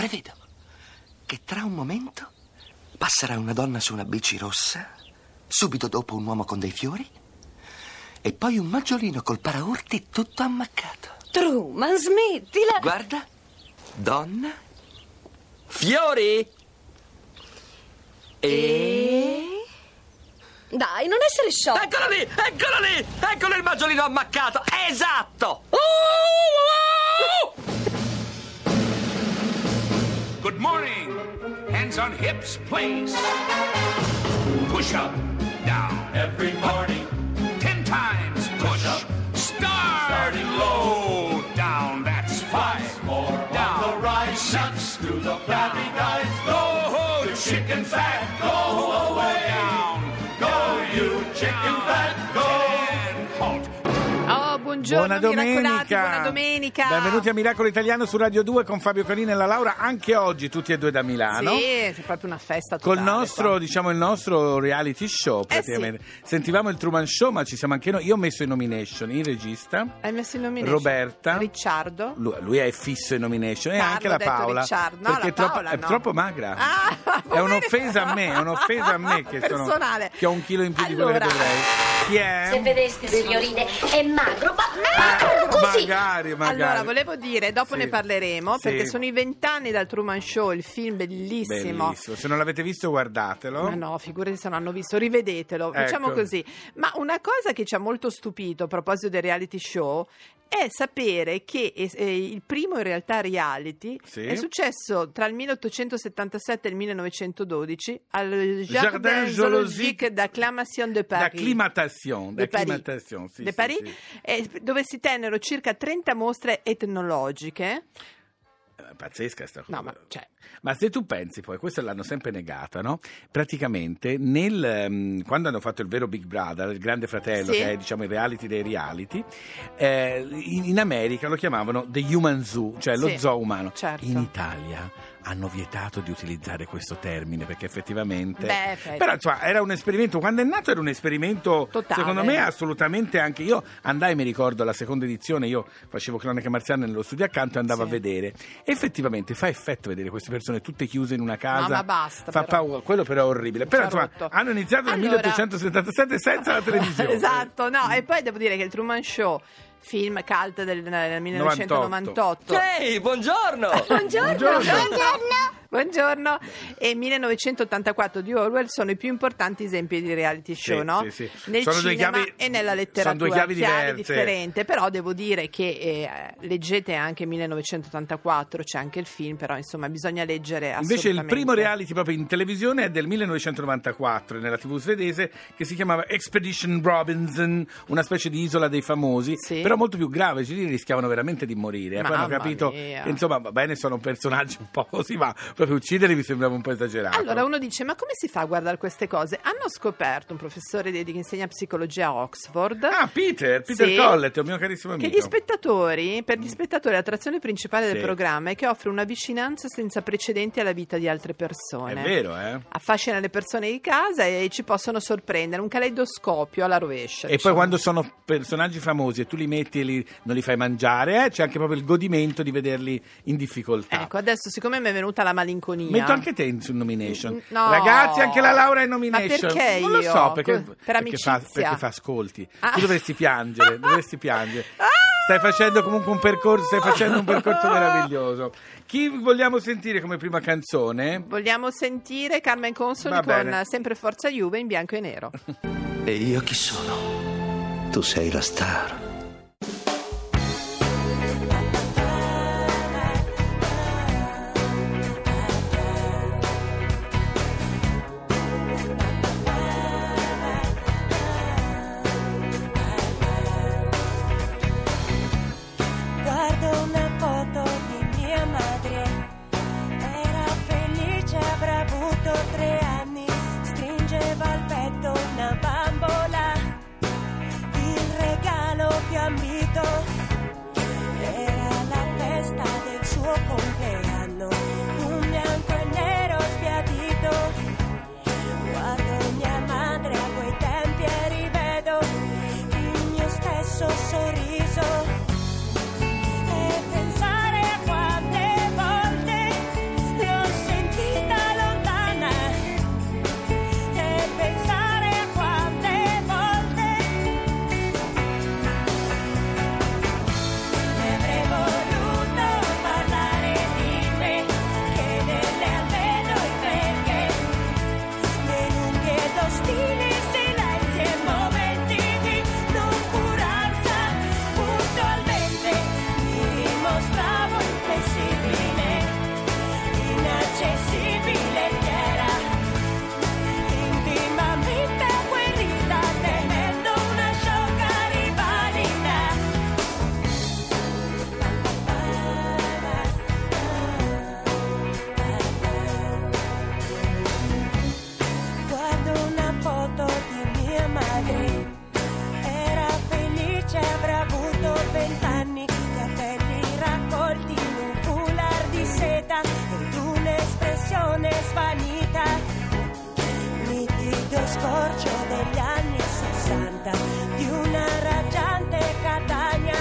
prevedo che tra un momento passerà una donna su una bici rossa, subito dopo un uomo con dei fiori e poi un maggiolino col paraurti tutto ammaccato. Truman, smettila! Guarda, donna, fiori e... Dai, non essere sciocco! Eccolo lì, eccolo lì, eccolo il maggiolino ammaccato, esatto! Good morning. Hands on hips, please. Push up, down. Every morning. Ten times push up. Start. Starting low. Down. That's five. More down. the rise. Six. To the flabby guys. Go. The chicken fat. Go away. Down. Go, you chicken fat. Go. Buongiorno, Buona domenica. buona domenica. Benvenuti a Miracolo Italiano su Radio 2 con Fabio Canini e la Laura, anche oggi tutti e due da Milano. Sì, è proprio una festa Col totale nostro, qua. diciamo, il nostro reality show Eh praticamente. Sentivamo il Truman Show, ma ci siamo anche noi. Io ho messo in nomination il regista, Hai messo in nomination? Roberta. Ricciardo. lui, lui è fisso in nomination, e Carlo, anche ho la Paola. Ricciardo. No, perché la è troppo, Paola è no. troppo magra. Ah, è un'offesa a me, è un'offesa a me che, sono- Personale. che ho un chilo in più di quello che Allora. dovrei. Chi è? Se vedeste, signorine, è magro, ma magro così! Magari, magari. Allora, volevo dire, dopo Sì. ne parleremo, Sì. perché sono i vent'anni dal Truman Show, il film bellissimo. Bellissimo. Se non l'avete visto, guardatelo. Ma no, figurati se non hanno visto, rivedetelo, diciamo Ecco. così. Ma una cosa che ci ha molto stupito a proposito del reality show è sapere che eh, eh, il primo in realtà reality Sì. è successo tra il 1877 e il 1912 al Jardin Jardin Zoologique Zoologique d'Acclamation de Paris. D'acclimatation, De Paris, d'acclimatation, sì, De sì, Paris, sì. eh, dove si tennero circa 30 mostre etnologiche. Eh, Pazzesca sta cosa. No, ma cioè, Ma se tu pensi poi, questo l'hanno sempre negata, no? Praticamente nel, ehm, quando hanno fatto il vero Big Brother, il grande fratello, Sì. che è diciamo il reality dei reality, eh, in, in America lo chiamavano The Human Zoo, cioè lo Sì, zoo umano. certo. In Italia hanno vietato di utilizzare questo termine perché effettivamente... Beh. Però insomma era un esperimento, quando è nato era un esperimento Totale. secondo me assolutamente anche io andai mi ricordo alla seconda edizione io facevo cronache marziane nello studio accanto e andavo Sì. a vedere effettivamente fa effetto vedere queste persone tutte chiuse in una casa No, ma basta, fa però. paura quello però è orribile però insomma hanno iniziato nel Allora- 1877 senza la televisione esatto, no, e poi devo dire che il Truman Show, film cult del, del 1998. Ehi, buongiorno! Buongiorno. Buongiorno. E 1984 di Orwell sono i più importanti esempi di reality show, Sì, no? sì, sì. Nel Sono cinema chiavi- e nella sono letteratura. due chiavi diverse. differente, però devo dire che eh, leggete anche 1984, c'è anche il film, però insomma bisogna leggere Invece il assolutamente. primo reality proprio in televisione è del 1994 nella tv svedese che si chiamava Expedition Robinson, una specie di isola dei famosi, Sì. però molto più grave, ci rischiavano veramente di morire. E poi hanno Mamma capito mia. insomma va bene, sono personaggi un po' così, ma proprio ucciderli mi sembrava un po' esagerato. Allora uno dice: Ma come si fa a guardare queste cose? Hanno scoperto un professore di- che insegna psicologia a Oxford. Ah, Peter, Peter Sì. Collett, un mio carissimo Che amico. gli spettatori, per gli spettatori, l'attrazione principale del Sì. programma è che offre una vicinanza senza precedenti alla vita di altre persone. È vero, eh? Affascina le persone di casa e ci possono sorprendere, un caleidoscopio alla rovescia. E poi diciamo. quando sono personaggi famosi e tu li metti e li- non li fai mangiare, eh, c'è anche proprio il godimento di vederli in difficoltà. Ecco, adesso siccome mi è venuta la malinconia. Metto anche te in su nomination. No. Ragazzi, anche la Laura è in nomination. Ma perché Non lo io? so, perché, Per perché fa, amicizia. perché fa ascolti. Ah. Tu dovresti piangere, dovresti piangere. Ah! Stai facendo comunque un percorso, stai facendo un percorso meraviglioso. Chi vogliamo sentire come prima canzone? Vogliamo sentire Carmen Consoli Va con bene. Sempre Forza Juve in bianco e nero. E io chi sono? Tu sei la star. Scorcio degli anni 60 di una raggiante Catania.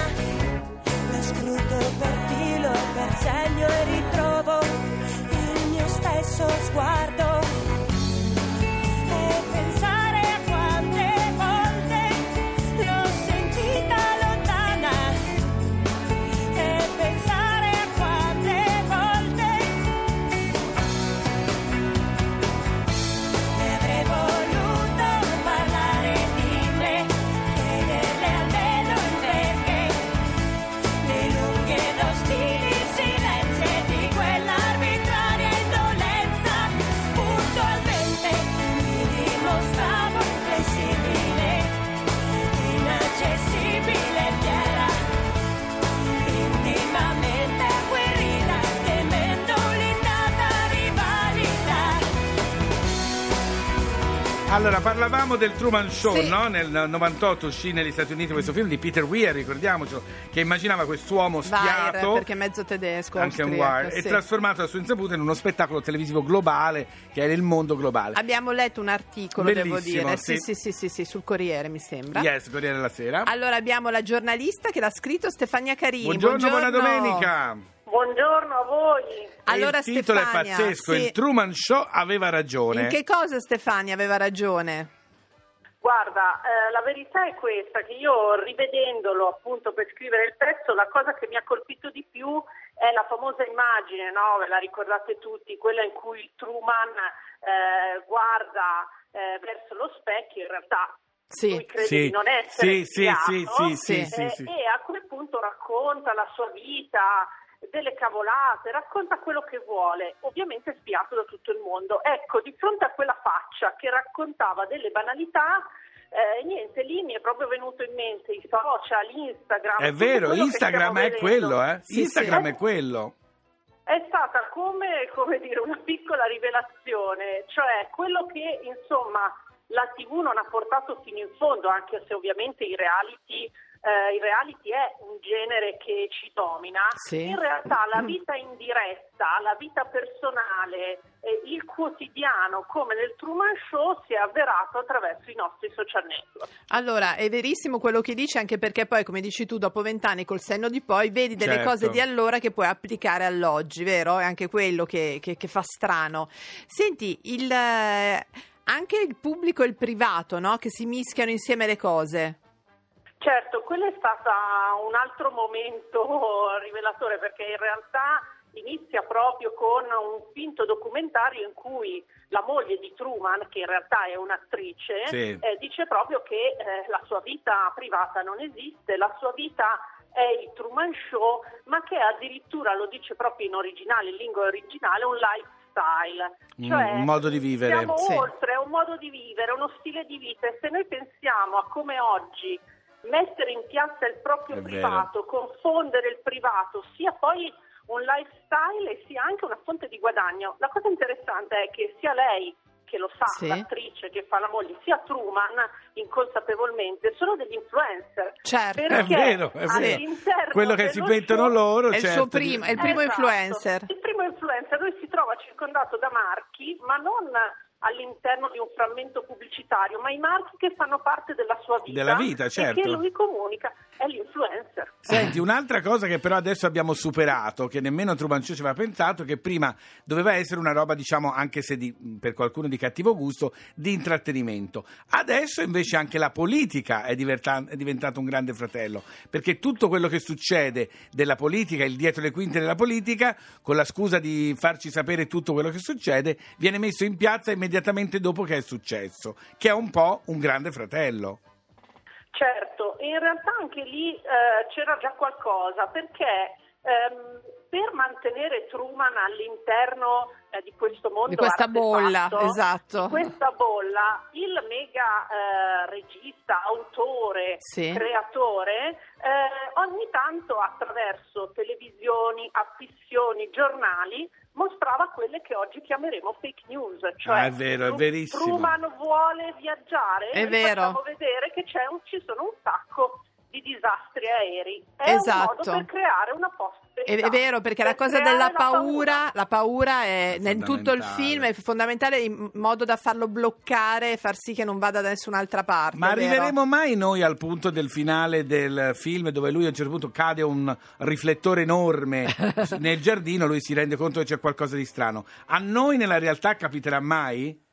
Lo scruto per filo, per segno e ritrovo il mio stesso sguardo. Allora, parlavamo del Truman Show, Sì. no? Nel 98 uscì negli Stati Uniti questo film di Peter Weir, ricordiamocelo, che immaginava quest'uomo Weir, spiato, perché è mezzo tedesco. anche un Weir, e sì. trasformato a sua insaputa in uno spettacolo televisivo globale che è il mondo globale. Abbiamo letto un articolo, devo Bellissimo, dire. sì. Sì, sì, sì, sì, sì, sul Corriere, mi sembra. Yes, Corriere della Sera. Allora abbiamo la giornalista che l'ha scritto Stefania Carini. Buongiorno, buona domenica. Buongiorno a voi. Allora il titolo Stefania, è pazzesco, sì. il Truman Show aveva ragione. In che cosa Stefania aveva ragione? Guarda, eh, la verità è questa, che io rivedendolo appunto per scrivere il pezzo, la cosa che mi ha colpito di più è la famosa immagine, no? ve la ricordate tutti, quella in cui il Truman eh, guarda eh, verso lo specchio, in realtà Sì. lui crede Sì, di non essere sì, sì, sì, sì, sì, eh, sì, sì. e a quel punto racconta la sua vita, delle cavolate, racconta quello che vuole, ovviamente spiato da tutto il mondo. Ecco, di fronte a quella faccia che raccontava delle banalità, eh, niente, lì mi è proprio venuto in mente i social, Instagram. È vero, Instagram è vedendo. quello, eh? Sì, Instagram sì. è quello. È stata come, come dire, una piccola rivelazione, cioè quello che insomma la TV non ha portato fino in fondo, anche se ovviamente i reality, eh, il reality è un genere che ci domina. Sì. In realtà la vita in diretta, la vita personale, eh, il quotidiano, come nel Truman Show, si è avverato attraverso i nostri social network. Allora, è verissimo quello che dici, anche perché poi, come dici tu, dopo vent'anni col senno di poi vedi delle Certo. cose di allora che puoi applicare all'oggi, vero? È anche quello che, che- che fa strano. Senti, il, eh, anche il pubblico e il privato, no? Che si mischiano insieme le cose. Certo, quello è stato un altro momento rivelatore perché in realtà inizia proprio con un finto documentario in cui la moglie di Truman, che in realtà è un'attrice, Sì. eh, dice proprio che eh, la sua vita privata non esiste, la sua vita è il Truman Show, ma che addirittura lo dice proprio in originale, in lingua originale, un lifestyle. Un- Cioè, un modo di vivere. Siamo Sì. oltre, è un modo di vivere, uno stile di vita e se noi pensiamo a come oggi mettere in piazza il proprio È vero. privato, confondere il privato, sia poi un lifestyle e sia anche una fonte di guadagno. La cosa interessante è che sia lei che lo sa, Sì. l'attrice che fa la moglie, sia Truman inconsapevolmente, sono degli influencer. Certo. È vero, è vero. Quello che si mettono show- loro, È il certo, suo primo, è il primo Esatto. influencer. Il primo influencer, lui si trova circondato da marchi, ma non all'interno di un frammento pubblicitario, ma i marchi che fanno parte della sua vita. Della vita, certo. E che lui comunica, è l'influencer. Senti, un'altra cosa che però adesso abbiamo superato, che nemmeno Truman Show ci aveva pensato, che prima doveva essere una roba, diciamo, anche se di- per qualcuno di cattivo gusto, di intrattenimento. Adesso invece anche la politica è, diverta- è diventato un grande fratello, perché tutto quello che succede della politica, il dietro le quinte della politica, con la scusa di farci sapere tutto quello che succede, viene messo in piazza immediatamente dopo che è successo, che è un po' un grande fratello. Certo, in realtà anche lì eh, c'era già qualcosa perché ehm, per mantenere Truman all'interno eh, di questo mondo Di questa bolla, esatto. di questa bolla, il mega eh, regista, autore, Sì. creatore, eh, ogni tanto attraverso televisioni, affissioni, giornali mostrava quelle che oggi chiameremo fake news, cioè Ah, è vero, è verissimo. Truman vuole viaggiare È e vero. facciamo vedere che c'è un- ci sono un sacco di di disastri aerei. È Esatto. un modo per creare una post È, è vero, perché la per cosa creare della la paura, la paura è nel tutto il film, è fondamentale in modo da farlo bloccare e far sì che non vada da nessun'altra parte. Ma è vero? arriveremo mai noi al punto del finale del film dove lui a un certo punto cade un riflettore enorme nel giardino, lui si rende conto che c'è qualcosa di strano. A noi nella realtà capiterà mai?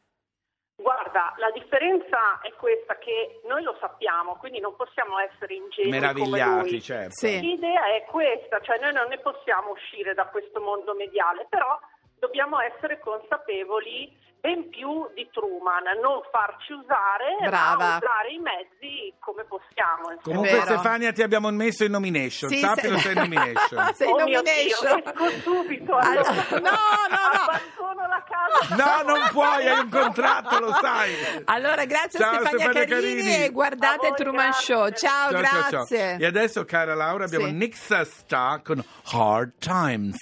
Guarda, la differenza è questa che noi lo sappiamo, quindi non possiamo essere ingenui come Meravigliati, lui. certo. Sì. L'idea è questa, cioè noi non ne possiamo uscire da questo mondo mediale, però dobbiamo essere consapevoli ben più di Truman, non farci usare, Brava. ma usare i mezzi come possiamo. insomma. Comunque. Stefania ti abbiamo messo in nomination, Sì, sappilo se- sei in nomination. Sei in oh nomination. Dio, esco subito. Allora. no, no, no. Casa. No, non puoi, hai un contratto, lo sai. Allora, grazie Ciao, a Stefania, Stefania Carini, Carini. e guardate voi, Truman grazie. Show. Ciao, Ciao, ciao, ciao. grazie. E adesso, cara Laura, abbiamo Sì. Nick Sesta con Hard Times.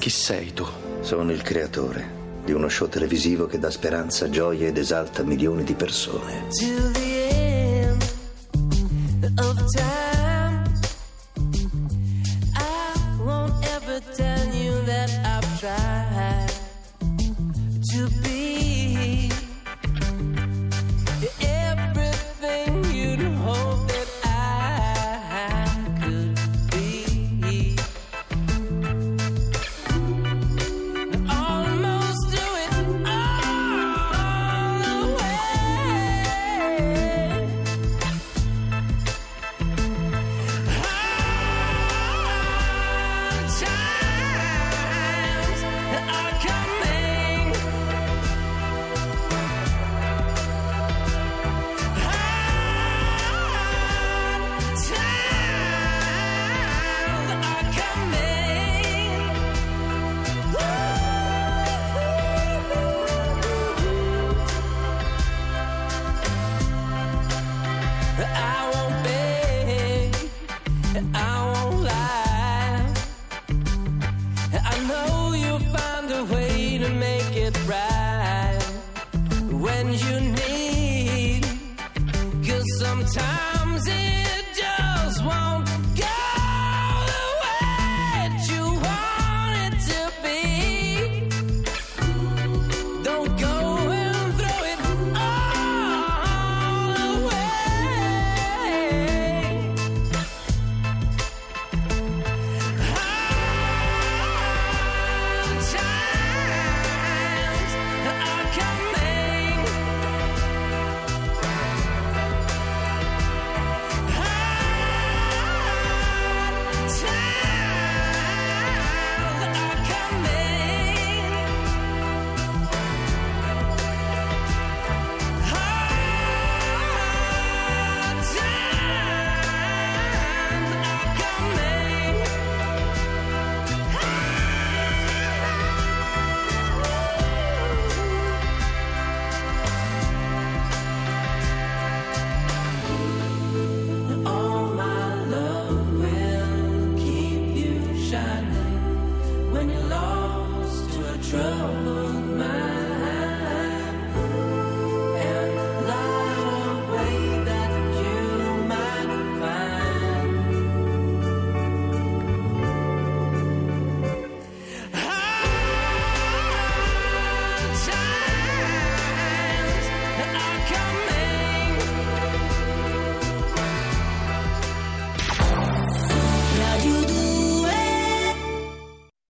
Chi sei tu? Sono il creatore di uno show televisivo che dà speranza, gioia ed esalta milioni di persone. to the end of time. I won't beg, I